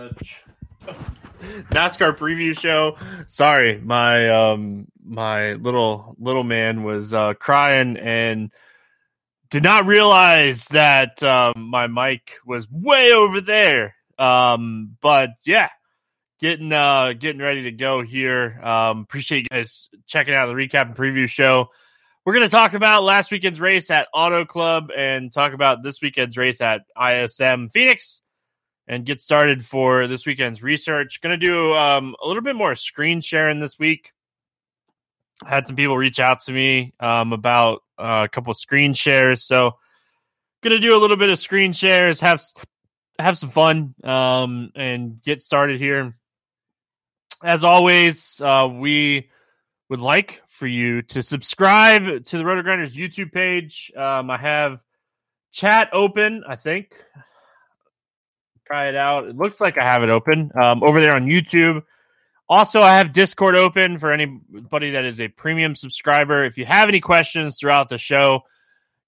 the NASCAR preview show. Sorry, my um my little little man was uh crying and did not realize that um my mic was way over there. Um but yeah, getting uh getting ready to go here. Um appreciate you guys checking out the recap and preview show. We're going to talk about last weekend's race at Auto Club and talk about this weekend's race at ISM Phoenix and get started for this weekend's research. Going to do um, a little bit more screen sharing this week. I had some people reach out to me um, about uh, a couple screen shares, so going to do a little bit of screen shares, have have some fun, um, and get started here. As always, uh, we would like for you to subscribe to the Roto Grinders YouTube page. Um, I have chat open, I think. Try it out. It looks like I have it open um, over there on YouTube. Also, I have Discord open for anybody that is a premium subscriber. If you have any questions throughout the show,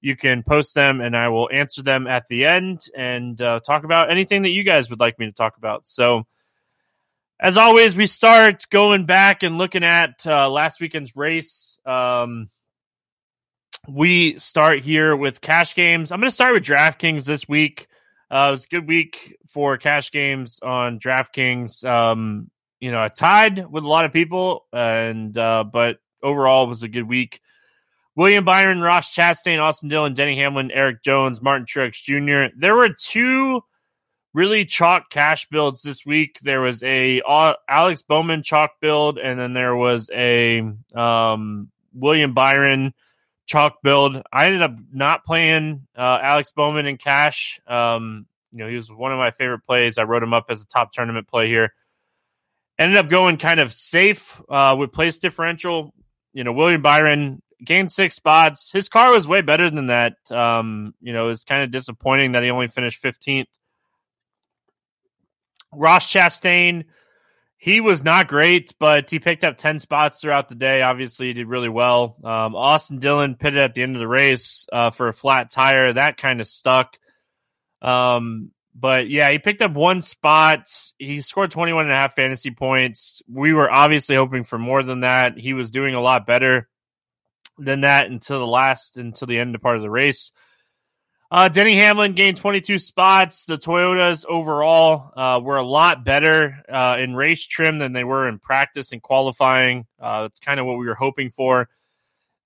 you can post them and I will answer them at the end and uh, talk about anything that you guys would like me to talk about. So, as always, we start going back and looking at uh, last weekend's race. Um, we start here with cash games. I'm going to start with DraftKings this week. Uh, it was a good week for cash games on DraftKings. Um, you know, I tied with a lot of people, and uh, but overall, it was a good week. William Byron, Ross Chastain, Austin Dillon, Denny Hamlin, Erik Jones, Martin Truex Jr. There were two really chalk cash builds this week. There was a uh, Alex Bowman chalk build, and then there was a um, William Byron chalk build. I ended up not playing uh, Alex Bowman in cash. Um, you know, he was one of my favorite plays. I wrote him up as a top tournament play here. Ended up going kind of safe uh, with place differential. You know, William Byron gained six spots. His car was way better than that. Um, you know, it's kind of disappointing that he only finished 15th. Ross Chastain, he was not great, but he picked up 10 spots throughout the day. Obviously, he did really well. Um, Austin Dillon pitted at the end of the race uh, for a flat tire. That kind of stuck. Um, but yeah, he picked up one spot. He scored 21 and a half fantasy points. We were obviously hoping for more than that. He was doing a lot better than that until the last, until the end of part of the race. Uh, Denny Hamlin gained 22 spots. The Toyotas overall uh, were a lot better uh, in race trim than they were in practice and qualifying. Uh, that's kind of what we were hoping for.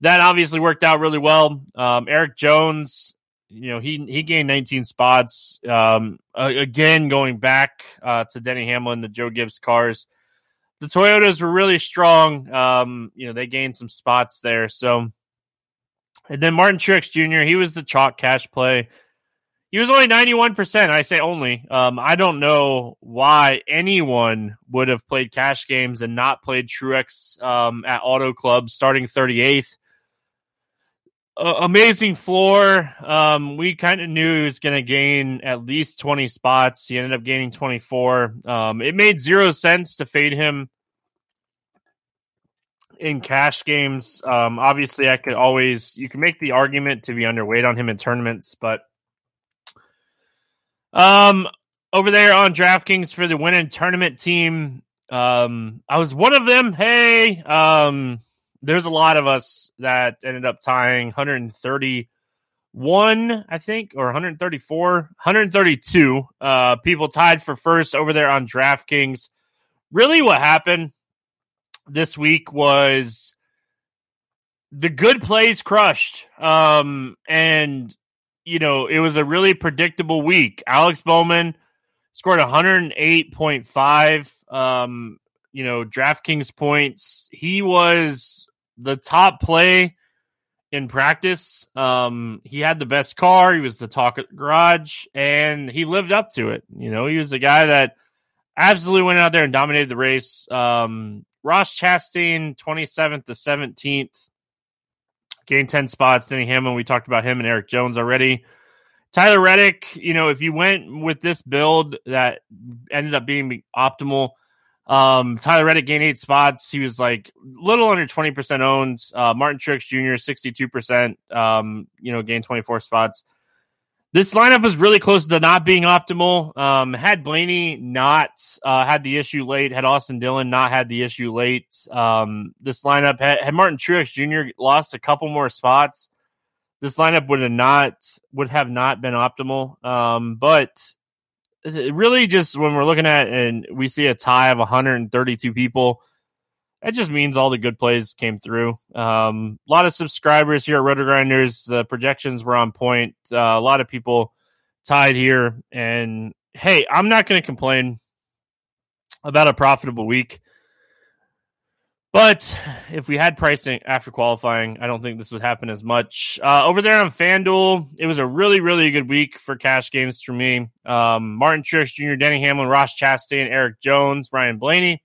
That obviously worked out really well. Um, Erik Jones, you know, he he gained 19 spots. Um, again, going back uh, to Denny Hamlin, the Joe Gibbs cars. The Toyotas were really strong. Um, you know, they gained some spots there. So And then Martin Truex Jr., he was the chalk cash play. He was only 91%. I say only. Um, I don't know why anyone would have played cash games and not played Truex um, at Auto Club starting 38th. Uh, amazing floor. Um, we kind of knew he was going to gain at least 20 spots. He ended up gaining 24. Um, it made zero sense to fade him in cash games. Um, obviously, I could always you can make the argument to be underweight on him in tournaments, but um, over there on DraftKings for the winning tournament team, um, I was one of them. Hey, um, there's a lot of us that ended up tying 131, I think, or 134, 132 uh, people tied for first over there on DraftKings. Really, what happened this week was the good plays crushed. Um, and you know, it was a really predictable week. Alex Bowman scored 108.5 um, you know, DraftKings points. He was the top play in practice. Um, he had the best car, he was the talk at the garage, and he lived up to it. You know, he was the guy that absolutely went out there and dominated the race. Um, Ross Chastain, 27th to 17th, gained 10 spots. Denny Hamlin, we talked about him and Erik Jones already. Tyler Reddick, you know, if you went with this build that ended up being optimal, um, Tyler Reddick gained eight spots. He was like little under 20% owned. Uh, Martin Truex Jr., 62%, um, you know, gained 24 spots. This lineup was really close to not being optimal. Um, had Blaney not uh, had the issue late, had Austin Dillon not had the issue late, um, this lineup had, had Martin Truex Jr. lost a couple more spots. This lineup would have not would have not been optimal. Um, but really, just when we're looking at and we see a tie of 132 people, that just means all the good plays came through. Um, a lot of subscribers here at Roto Grinders. The projections were on point. Uh, a lot of people tied here. And hey, I'm not going to complain about a profitable week. But if we had pricing after qualifying, I don't think this would happen as much. Uh, over there on FanDuel, it was a really, really good week for cash games for me. Um, Martin Truex Jr., Denny Hamlin, Ross Chastain, Eric Jones, Ryan Blaney.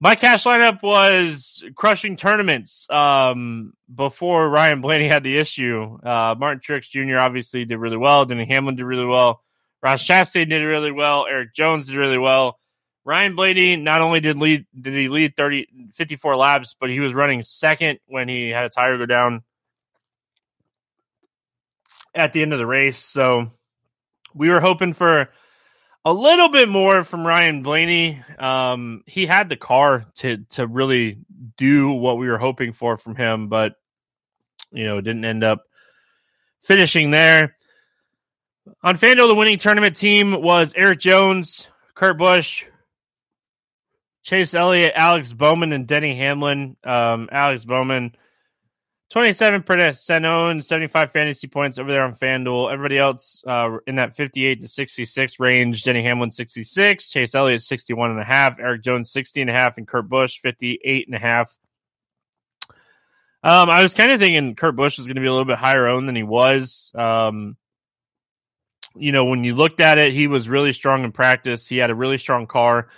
My cash lineup was crushing tournaments um, before Ryan Blaney had the issue. Uh, Martin Truex Jr. obviously did really well. Denny Hamlin did really well. Ross Chastain did really well. Erik Jones did really well. Ryan Blaney not only did lead did he lead 30 54 laps, but he was running second when he had a tire go down at the end of the race. So we were hoping for a little bit more from Ryan Blaney. Um, he had the car to to really do what we were hoping for from him, but you know, didn't end up finishing there. On FanDuel, the winning tournament team was Erik Jones, Kurt Busch, Chase Elliott, Alex Bowman, and Denny Hamlin. Um, Alex Bowman, 27% owned, 75 fantasy points over there on FanDuel. Everybody else uh, in that 58 to 66 range. Denny Hamlin, 66. Chase Elliott, 61 and a half. Erik Jones, 60 and a half. And Kurt Busch, 58 and a half. Um, I was kind of thinking Kurt Busch was going to be a little bit higher owned than he was. Um, you know, when you looked at it, he was really strong in practice. He had a really strong car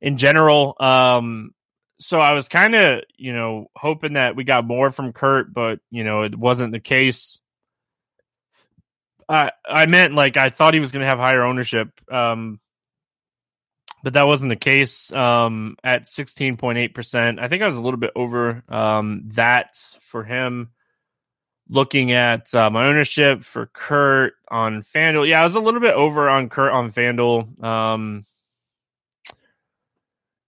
in general. Um, so I was kind of, you know, hoping that we got more from Kurt, but you know, it wasn't the case. I I meant like I thought he was going to have higher ownership, um, but that wasn't the case. Um, at sixteen point eight percent, I think I was a little bit over um, that for him. Looking at uh, my ownership for Kurt on Fanduel, yeah, I was a little bit over on Kurt on Fanduel. Um,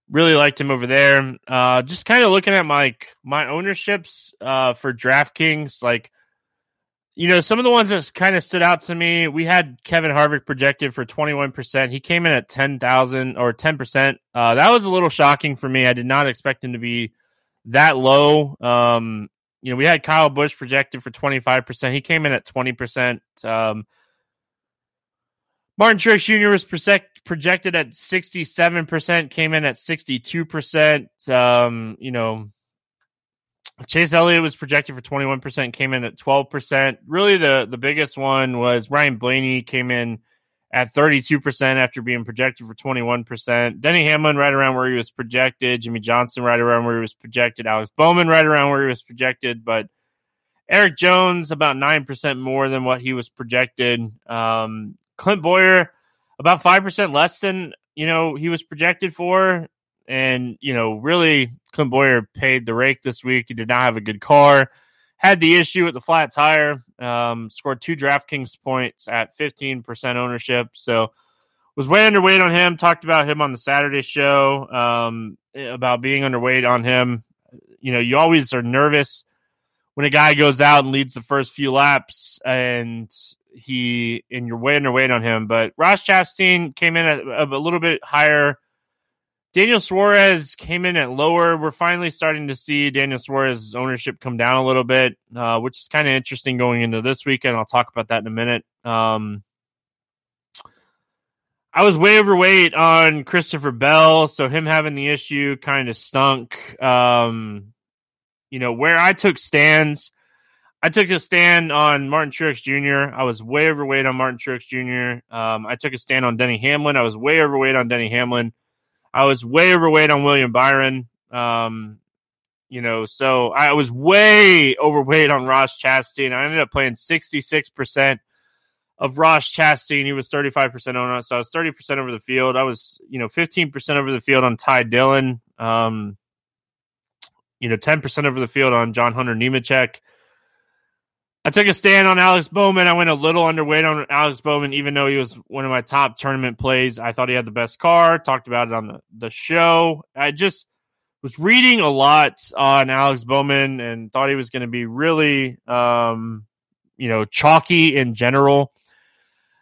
really liked him over there. Uh, just kind of looking at my my ownerships uh, for DraftKings, like you know, some of the ones that kind of stood out to me. We had Kevin Harvick projected for twenty one percent. He came in at ten thousand or ten percent. Uh, that was a little shocking for me. I did not expect him to be that low. Um, you know, we had Kyle Busch projected for twenty five percent. He came in at twenty percent. Um, Martin Truex Jr. was projected at 67%, came in at 62%. Um, you know, Chase Elliott was projected for 21%, came in at 12%. Really, the, the biggest one was Ryan Blaney came in at 32% after being projected for 21%. Denny Hamlin right around where he was projected. Jimmie Johnson right around where he was projected. Alex Bowman right around where he was projected. But Erik Jones about 9% more than what he was projected. Um, Clint Bowyer about 5% less than, you know, he was projected for. And, you know, really, Clint Bowyer paid the rake this week. He did not have a good car. Had the issue with the flat tire. Um, scored two DraftKings points at 15% ownership. So was way underweight on him. Talked about him on the Saturday show um, about being underweight on him. You know, you always are nervous when a guy goes out and leads the first few laps and he and you're way underweight on him. But Ross Chastain came in a little bit higher Daniel Suarez came in at lower. We're finally starting to see Daniel Suarez's ownership come down a little bit, uh, which is kind of interesting going into this weekend. I'll talk about that in a minute. Um, I was way overweight on Christopher Bell, so him having the issue kind of stunk. Um, you know, where I took stands, I took a stand on Martin Truex Jr. I was way overweight on Martin Truex Jr. Um, I took a stand on Denny Hamlin. I was way overweight on Denny Hamlin. I was way overweight on William Byron. Um, you know, so I was way overweight on Ross Chastain. I ended up playing 66% of Ross Chastain. He was 35% on us. So I was 30% over the field. I was, you know, 15% over the field on Ty Dillon. Um, you know, 10% over the field on John Hunter Nemechek. I took a stand on Alex Bowman. I went a little underweight on Alex Bowman, even though he was one of my top tournament plays. I thought he had the best car. Talked about it on the, the show. I just was reading a lot on Alex Bowman and thought he was going to be really, um, you know, chalky in general.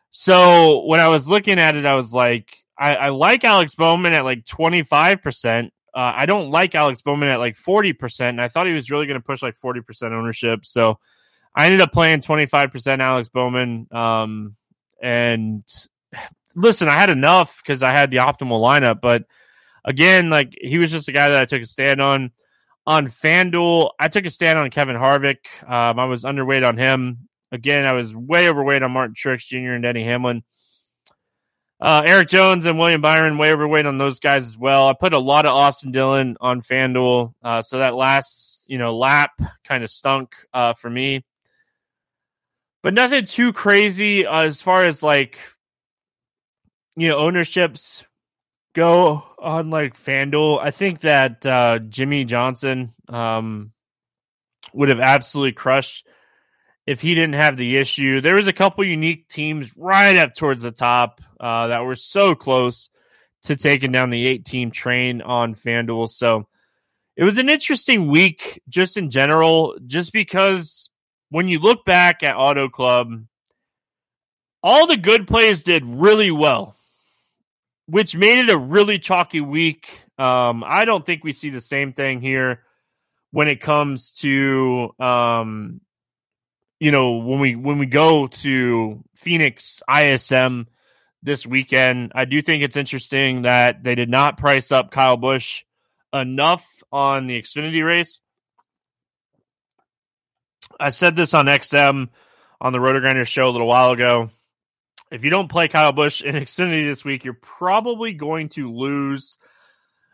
So when I was looking at it, I was like, I, I like Alex Bowman at like 25%. Uh, I don't like Alex Bowman at like 40%. And I thought he was really going to push like 40% ownership. So, I ended up playing 25% Alex Bowman. Um, and listen, I had enough because I had the optimal lineup. But again, like he was just a guy that I took a stand on. On FanDuel, I took a stand on Kevin Harvick. Um, I was underweight on him. Again, I was way overweight on Martin Truex Jr. and Denny Hamlin. Uh, Erik Jones and William Byron way overweight on those guys as well. I put a lot of Austin Dillon on FanDuel, uh, so that last you know lap kind of stunk uh, for me but nothing too crazy as far as like you know ownerships go on like FanDuel. I think that uh, Jimmie Johnson um, would have absolutely crushed if he didn't have the issue. There was a couple unique teams right up towards the top uh, that were so close to taking down the eight team train on FanDuel. So it was an interesting week just in general, just because when you look back at Auto Club, all the good plays did really well, which made it a really chalky week. Um, I don't think we see the same thing here when it comes to um, you know when we when we go to Phoenix ISM this weekend. I do think it's interesting that they did not price up Kyle Busch enough on the Xfinity race I said this on XM on the Roto Grinder show a little while ago. If you don't play Kyle Busch in Xfinity this week, you're probably going to lose.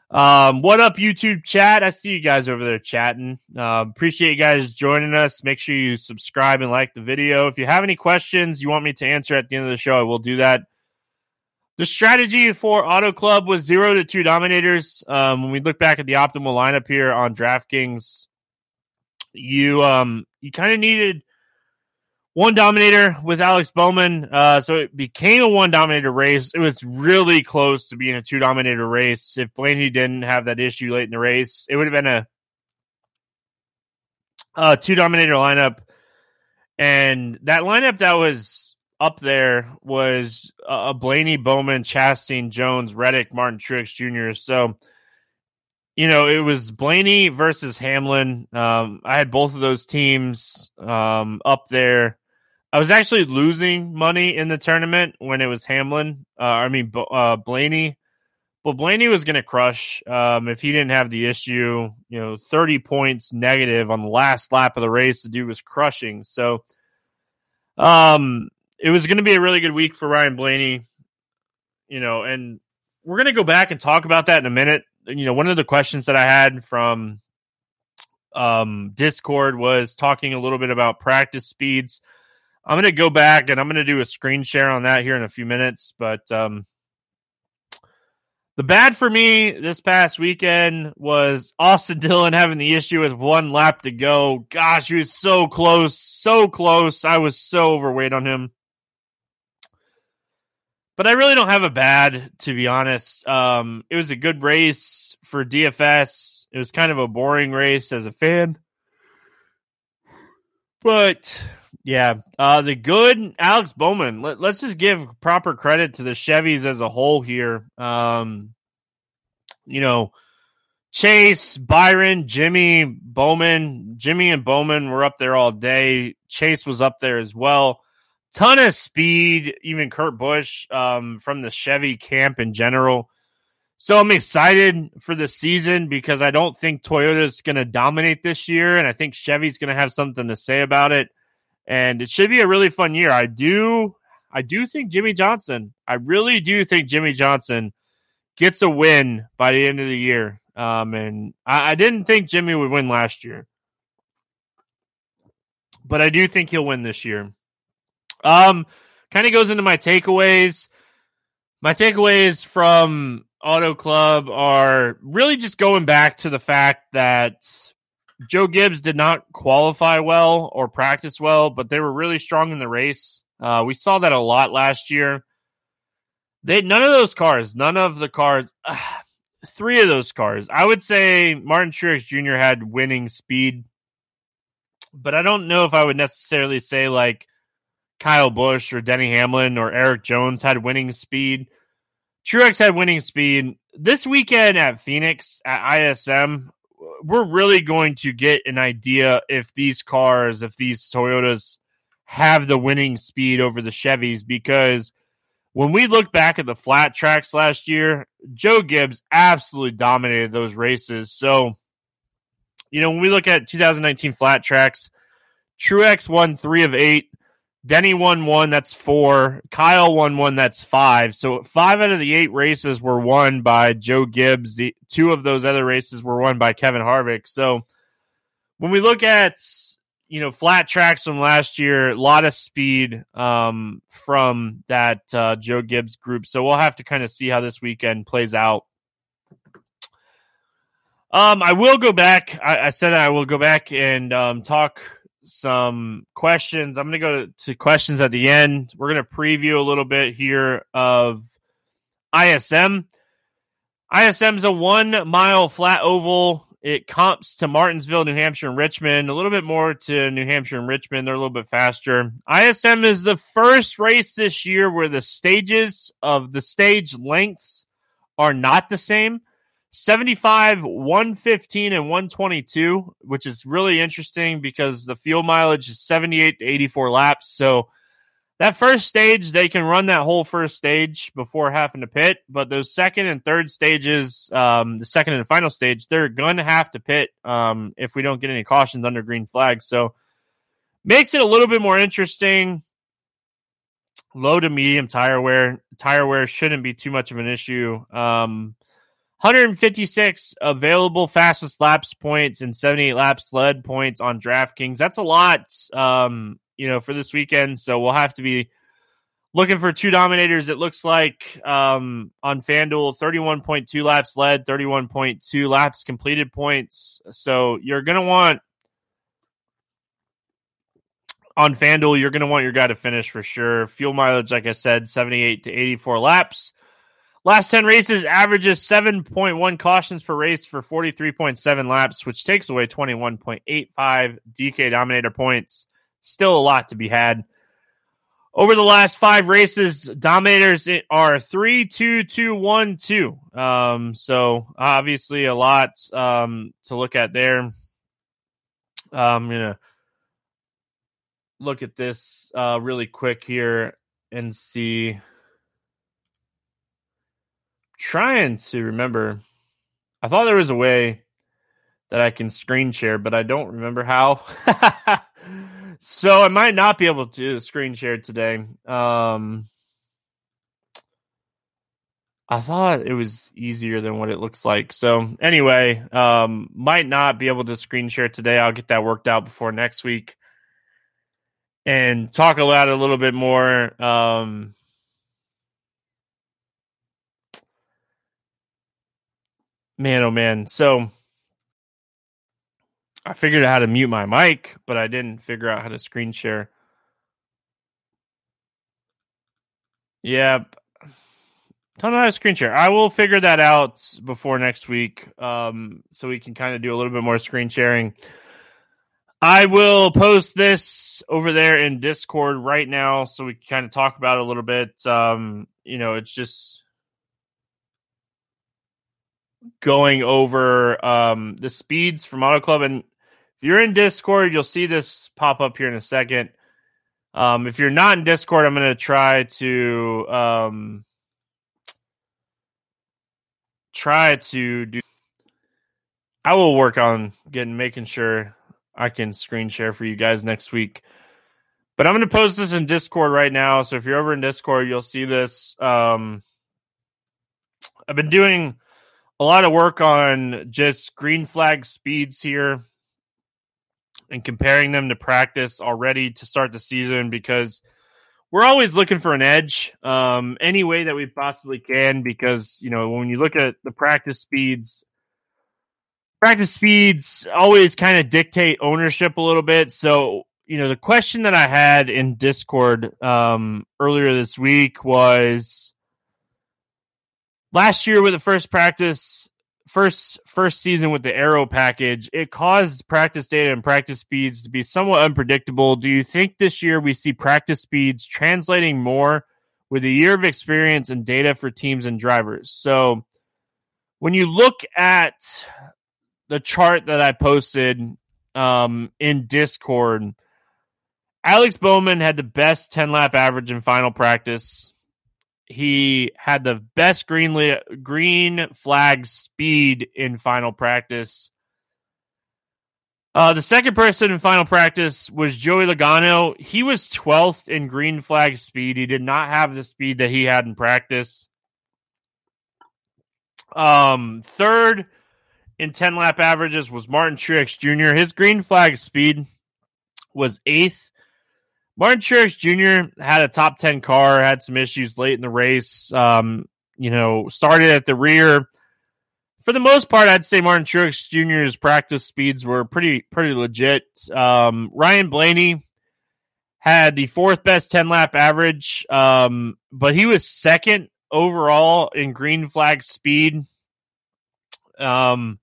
Um, what up, YouTube chat? I see you guys over there chatting. Uh, appreciate you guys joining us. Make sure you subscribe and like the video. If you have any questions you want me to answer at the end of the show, I will do that. The strategy for Auto Club was zero to two dominators. Um, when we look back at the optimal lineup here on DraftKings, you um you kind of needed one dominator with Alex Bowman. Uh, so it became a one dominator race. It was really close to being a two dominator race. If Blaney didn't have that issue late in the race, it would have been a, a two dominator lineup. And that lineup that was up there was a Blaney, Bowman, Chastain, Jones, Reddick, Martin Truex Jr. So you know, it was Blaney versus Hamlin. Um, I had both of those teams um, up there. I was actually losing money in the tournament when it was Hamlin. Uh, I mean, uh, Blaney. but Blaney was going to crush um, if he didn't have the issue. You know, 30 points negative on the last lap of the race. The dude was crushing. So, um, it was going to be a really good week for Ryan Blaney. You know, and we're going to go back and talk about that in a minute. You know, one of the questions that I had from um, Discord was talking a little bit about practice speeds. I'm going to go back and I'm going to do a screen share on that here in a few minutes. But um, the bad for me this past weekend was Austin Dillon having the issue with one lap to go. Gosh, he was so close, so close. I was so overweight on him. But I really don't have a bad, to be honest. Um, it was a good race for DFS. It was kind of a boring race as a fan. But yeah, uh, the good Alex Bowman. Let, us just give proper credit to the Chevys as a whole here. Um, you know, Chase, Byron, Jimmy, Bowman, Jimmy and Bowman were up there all day. Chase was up there as well. Ton of speed, even Kurt Busch um, from the Chevy camp in general. So I'm excited for the season because I don't think Toyota's going to dominate this year, and I think Chevy's going to have something to say about it and it should be a really fun year. I do, I do think Jimmie Johnson. I really do think Jimmie Johnson gets a win by the end of the year. Um, and I, I didn't think Jimmy would win last year, but I do think he'll win this year. Um, kind of goes into my takeaways. My takeaways from Auto Club are really just going back to the fact that Joe Gibbs did not qualify well or practice well, but they were really strong in the race. Uh, we saw that a lot last year. They none of those cars, none of the cars, uh, three of those cars. I would say Martin Truex Jr. had winning speed, but I don't know if I would necessarily say like Kyle Busch or Denny Hamlin or Erik Jones had winning speed. Truex had winning speed this weekend at Phoenix at ISM we're really going to get an idea if these cars, if these Toyotas have the winning speed over the Chevys because when we look back at the flat tracks last year, Joe Gibbs absolutely dominated those races. So, you know, when we look at 2019 flat tracks, Truex won three of eight. Denny won one, that's four. Kyle won one, that's five. So five out of the eight races were won by Joe Gibbs. The two of those other races were won by Kevin Harvick. So when we look at you know flat tracks from last year, a lot of speed um, from that uh, Joe Gibbs group. So we'll have to kind of see how this weekend plays out. Um, I will go back. I, I said I will go back and um, talk some questions. I'm going to go to questions at the end. We're going to preview a little bit here of ISM. ISM is a one mile flat oval. It comps to Martinsville, New Hampshire, and Richmond. A little bit more to New Hampshire and Richmond. They're a little bit faster. ISM is the first race this year where the stages of the stage lengths are not the same. 75, 115, and 122, which is really interesting because the fuel mileage is 78 to 84 laps. So that first stage, they can run that whole first stage before having to pit. But those second and third stages, um, the second and final stage, they're going to have to pit um, if we don't get any cautions under green flag. So makes it a little bit more interesting. Low to medium tire wear. Tire wear shouldn't be too much of an issue. Um, 156 available fastest laps points and 78 laps led points on DraftKings. That's a lot, um, you know, for this weekend. So we'll have to be looking for two dominators. It looks like um, on FanDuel, 31.2 laps led, 31.2 laps completed points. So you're going to want on FanDuel, you're going to want your guy to finish for sure. Fuel mileage, like I said, 78 to 84 laps. Last 10 races averages 7.1 cautions per race for 43.7 laps, which takes away 21.85 DK Dominator points. Still a lot to be had. Over the last five races, Dominators are 3 2 2 1 2. Um, so obviously a lot um, to look at there. I'm going to look at this uh, really quick here and see trying to remember. I thought there was a way that I can screen share, but I don't remember how. so I might not be able to screen share today. Um, I thought it was easier than what it looks like. So anyway, um, might not be able to screen share today. I'll get that worked out before next week and talk about it a little bit more. Um, man, oh man. So I figured out how to mute my mic, but I didn't figure out how to screen share. Yeah, don't know how to screen share. I will figure that out before next week, um, so we can kind of do a little bit more screen sharing. I will post this over there in Discord right now, so we can kind of talk about it a little bit. Um, you know, it's just going over um, the speeds from Auto Club, and if you're in Discord, you'll see this pop up here in a second. Um, if you're not in Discord, I'm going to try to um, try to do. I will work on getting making sure I can screen share for you guys next week. But I'm going to post this in Discord right now. So if you're over in Discord, you'll see this. Um, I've been doing a lot of work on just green flag speeds here and comparing them to practice already to start the season because we're always looking for an edge um, any way that we possibly can because you know when you look at the practice speeds practice speeds always kind of dictate ownership a little bit. So you know the question that i had in discord um, earlier this week was last year with the first practice first first season with the aero package it caused practice data and practice speeds to be somewhat unpredictable. Do you think this year we see practice speeds translating more with a year of experience and data for teams and drivers? So when you look at the chart that i posted um, in discord alex bowman had the best 10 lap average in final practice he had the best green li- green flag speed in final practice. Uh, the second person in final practice was Joey Logano. He was 12th in green flag speed. He did not have the speed that he had in practice. Um, third in 10 lap averages was Martin Truex Jr. His green flag speed was eighth. Martin Truex Jr. had a top 10 car, had some issues late in the race. Um, you know, started at the rear. For the most part, I'd say Martin Truex Jr.'s practice speeds were pretty pretty legit. Um, Ryan Blaney had the fourth best 10 lap average, um, but he was second overall in green flag speed. Um,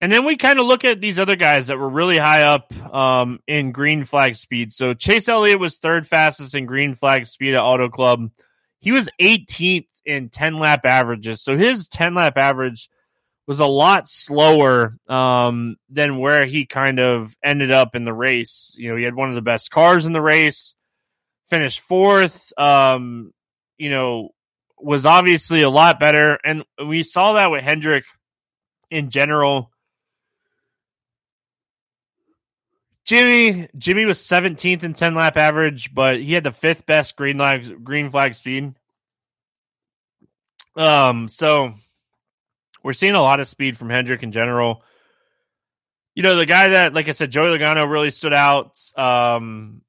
and then we kind of look at these other guys that were really high up um, in green flag speed. So Chase Elliott was third fastest in green flag speed at Auto Club. He was 18th in 10 lap averages. So his 10 lap average was a lot slower um, than where he kind of ended up in the race. You know, he had one of the best cars in the race, finished fourth. Um, you know, was obviously a lot better, and we saw that with Hendrick in general Jimmy Jimmy was 17th in 10 lap average, but he had the fifth best green flag green flag speed. Um, so we're seeing a lot of speed from Hendrick in general. You know, the guy that, like I said, Joey Logano really stood out. Um,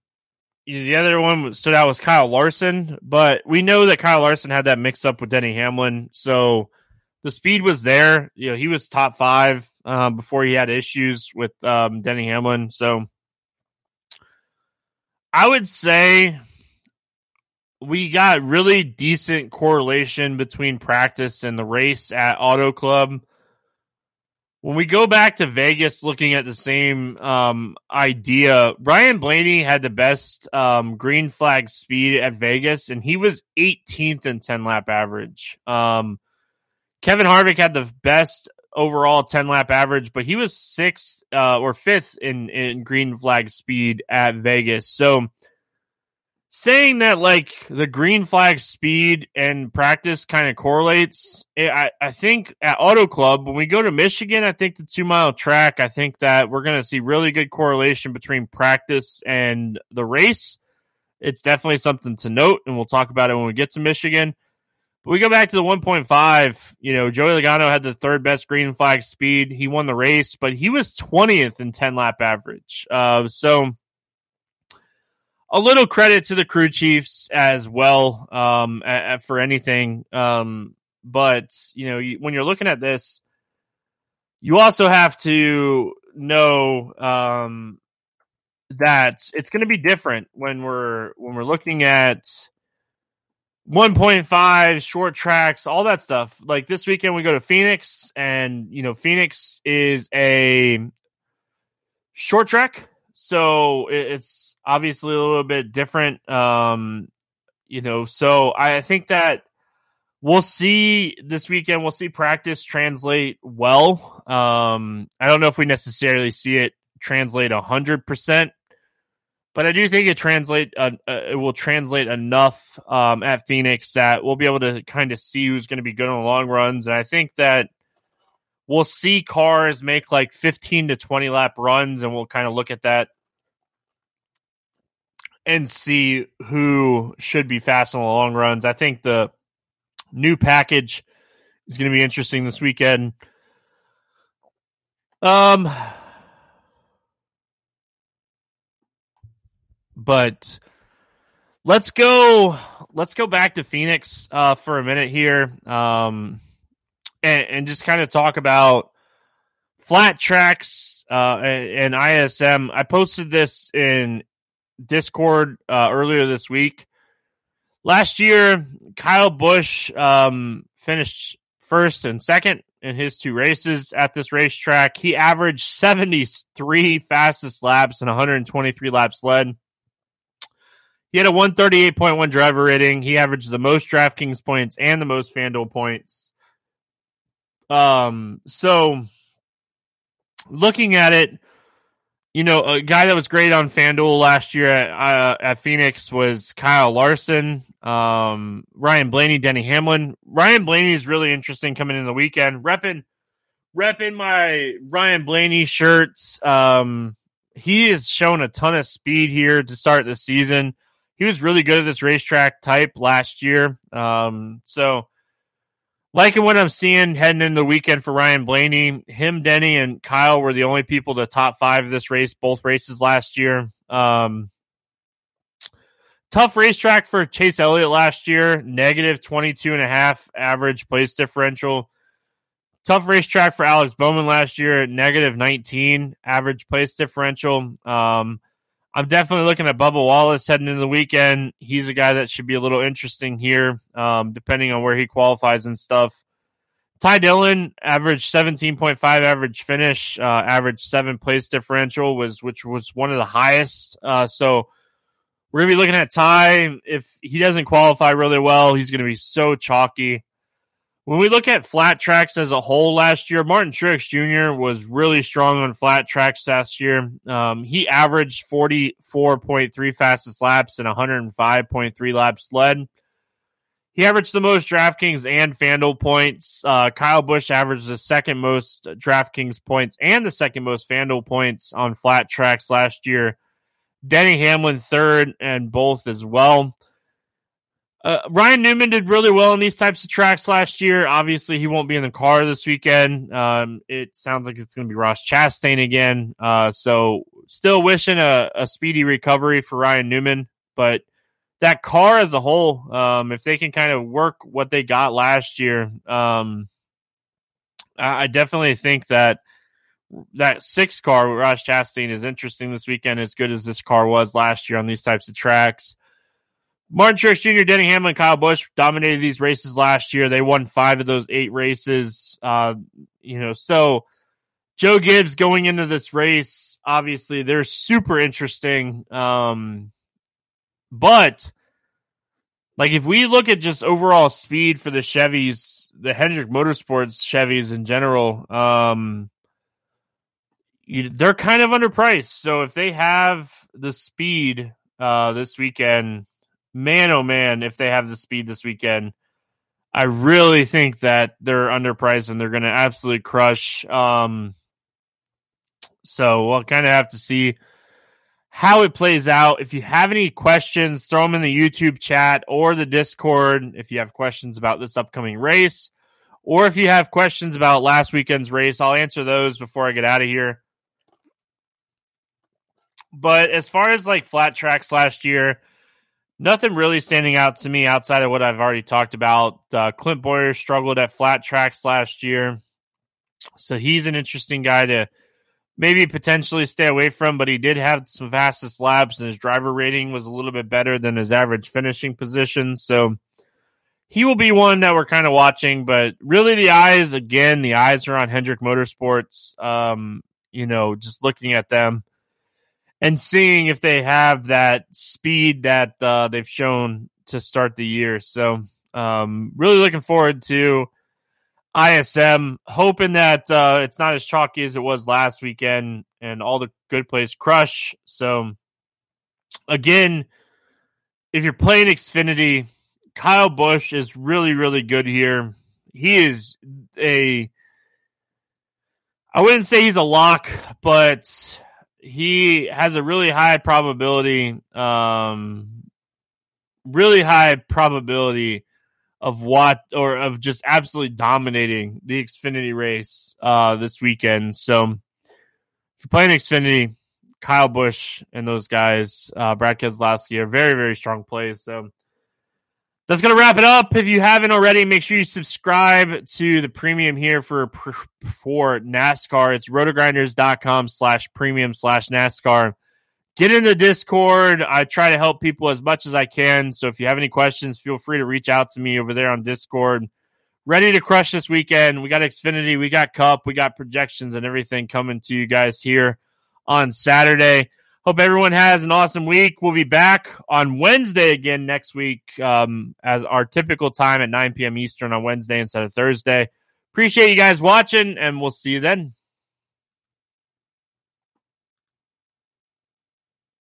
the other one stood out was Kyle Larson, but we know that Kyle Larson had that mix up with Denny Hamlin, so the speed was there. You know, he was top five uh, before he had issues with um, Denny Hamlin. So I would say we got really decent correlation between practice and the race at Auto Club. When we go back to Vegas looking at the same um, idea, Ryan Blaney had the best um, green flag speed at Vegas, and he was 18th in 10 lap average. Um, Kevin Harvick had the best overall 10 lap average, but he was sixth uh, or fifth in, in green flag speed at Vegas. So saying that like the green flag speed and practice kind of correlates. eh, I, I think at Auto Club, when we go to Michigan, I think the two mile track, I think that we're going to see really good correlation between practice and the race. It's definitely something to note, and we'll talk about it when we get to Michigan. But we go back to the 1.5. You know, Joey Logano had the third best green flag speed. He won the race, but he was 20th in 10 lap average. Uh, so a little credit to the crew chiefs as well um, for anything. Um, but you know, when you're looking at this, you also have to know um, that it's going to be different when we're when we're looking at 1.5 short tracks, all that stuff. Like this weekend, we go to Phoenix, and you know, Phoenix is a short track, so it's obviously a little bit different. Um, you know, so I think that we'll see this weekend. We'll see practice translate well. Um, I don't know if we necessarily see it translate hundred percent, but I do think it translate. Uh, uh, it will translate enough um, at Phoenix that we'll be able to kind of see who's going to be good on the long runs. And I think that we'll see cars make like 15 to 20 lap runs, and we'll kind of look at that and see who should be fast on the long runs. I think the new package is going to be interesting this weekend. Um, but let's go. Let's go back to Phoenix uh, for a minute here, um, and, and just kind of talk about flat tracks uh, and, and ISM. I posted this in Discord uh, earlier this week. Last year, Kyle Busch um, finished first and second in his two races at this racetrack. He averaged 73 fastest laps and 123 laps led. He had a 138.1 driver rating. He averaged the most DraftKings points and the most FanDuel points. Um, so looking at it, you know, a guy that was great on FanDuel last year at, uh, at Phoenix was Kyle Larson, um, Ryan Blaney, Denny Hamlin. Ryan Blaney is really interesting coming in the weekend. Repping, repping my Ryan Blaney shirts. Um, he has shown a ton of speed here to start the season. He was really good at this racetrack type last year. Um, so liking what I'm seeing heading into the weekend for Ryan Blaney. Him, Denny, and Kyle were the only people to top five of this race, both races last year. Um, tough racetrack for Chase Elliott last year, negative 22 and a half average place differential. Tough racetrack for Alex Bowman last year, negative 19 average place differential. Um, I'm definitely looking at Bubba Wallace heading into the weekend. He's a guy that should be a little interesting here, um, depending on where he qualifies and stuff. Ty Dillon averaged 17.5 average finish, uh, average seven place differential was which was one of the highest. Uh, so we're gonna be looking at Ty. If he doesn't qualify really well, he's gonna be so chalky. When we look at flat tracks as a whole last year, Martin Truex Jr. was really strong on flat tracks last year. Um, he averaged 44.3 fastest laps and 105.3 laps led. He averaged the most DraftKings and FanDuel points. Uh, Kyle Busch averaged the second most DraftKings points and the second most FanDuel points on flat tracks last year. Denny Hamlin third and both as well. Uh, Ryan Newman did really well in these types of tracks last year. Obviously, he won't be in the car this weekend. Um, it sounds like it's going to be Ross Chastain again. Uh, so, still wishing a, a, speedy recovery for Ryan Newman. But that car as a whole, um, if they can kind of work what they got last year, um, I, I definitely think that that six car with Ross Chastain is interesting this weekend, as good as this car was last year on these types of tracks. Martin Truex Jr., Denny Hamlin, Kyle Busch dominated these races last year. They won five of those eight races. Uh, you know, so Joe Gibbs going into this race, obviously, they're super interesting. Um, but like if we look at just overall speed for the Chevys, the Hendrick Motorsports Chevys in general, um, you, they're kind of underpriced. So if they have the speed uh, this weekend, man, oh man, if they have the speed this weekend, I really think that they're underpriced and they're going to absolutely crush. Um, so we'll kind of have to see how it plays out. If you have any questions, throw them in the YouTube chat or the Discord. If you have questions about this upcoming race, or if you have questions about last weekend's race, I'll answer those before I get out of here. But as far as like flat tracks last year, nothing really standing out to me outside of what I've already talked about. Uh, Clint Bowyer struggled at flat tracks last year. So he's an interesting guy to maybe potentially stay away from, but he did have some fastest laps and his driver rating was a little bit better than his average finishing position. So he will be one that we're kind of watching, but really the eyes, again, the eyes are on Hendrick Motorsports. Um, you know, just looking at them and seeing if they have that speed that uh, they've shown to start the year. So, um, really looking forward to ISM, hoping that uh, it's not as chalky as it was last weekend and all the good plays crush. So, again, if you're playing Xfinity, Kyle Busch is really, really good here. He is a, I wouldn't say he's a lock, but he has a really high probability, um, really high probability of what or of just absolutely dominating the Xfinity race uh, this weekend. So if you're playing Xfinity, Kyle Busch and those guys, uh, Brad Keselowski are very, very strong plays. So that's going to wrap it up. If you haven't already, make sure you subscribe to the premium here for for NASCAR. It's rotogrinders.com slash premium slash NASCAR. Get in the Discord. I try to help people as much as I can. So if you have any questions, feel free to reach out to me over there on Discord. Ready to crush this weekend. We got Xfinity, we got Cup, we got projections and everything coming to you guys here on Saturday. Hope everyone has an awesome week. We'll be back on Wednesday again next week um, as our typical time at 9 p.m. Eastern on Wednesday instead of Thursday. Appreciate you guys watching, and we'll see you then.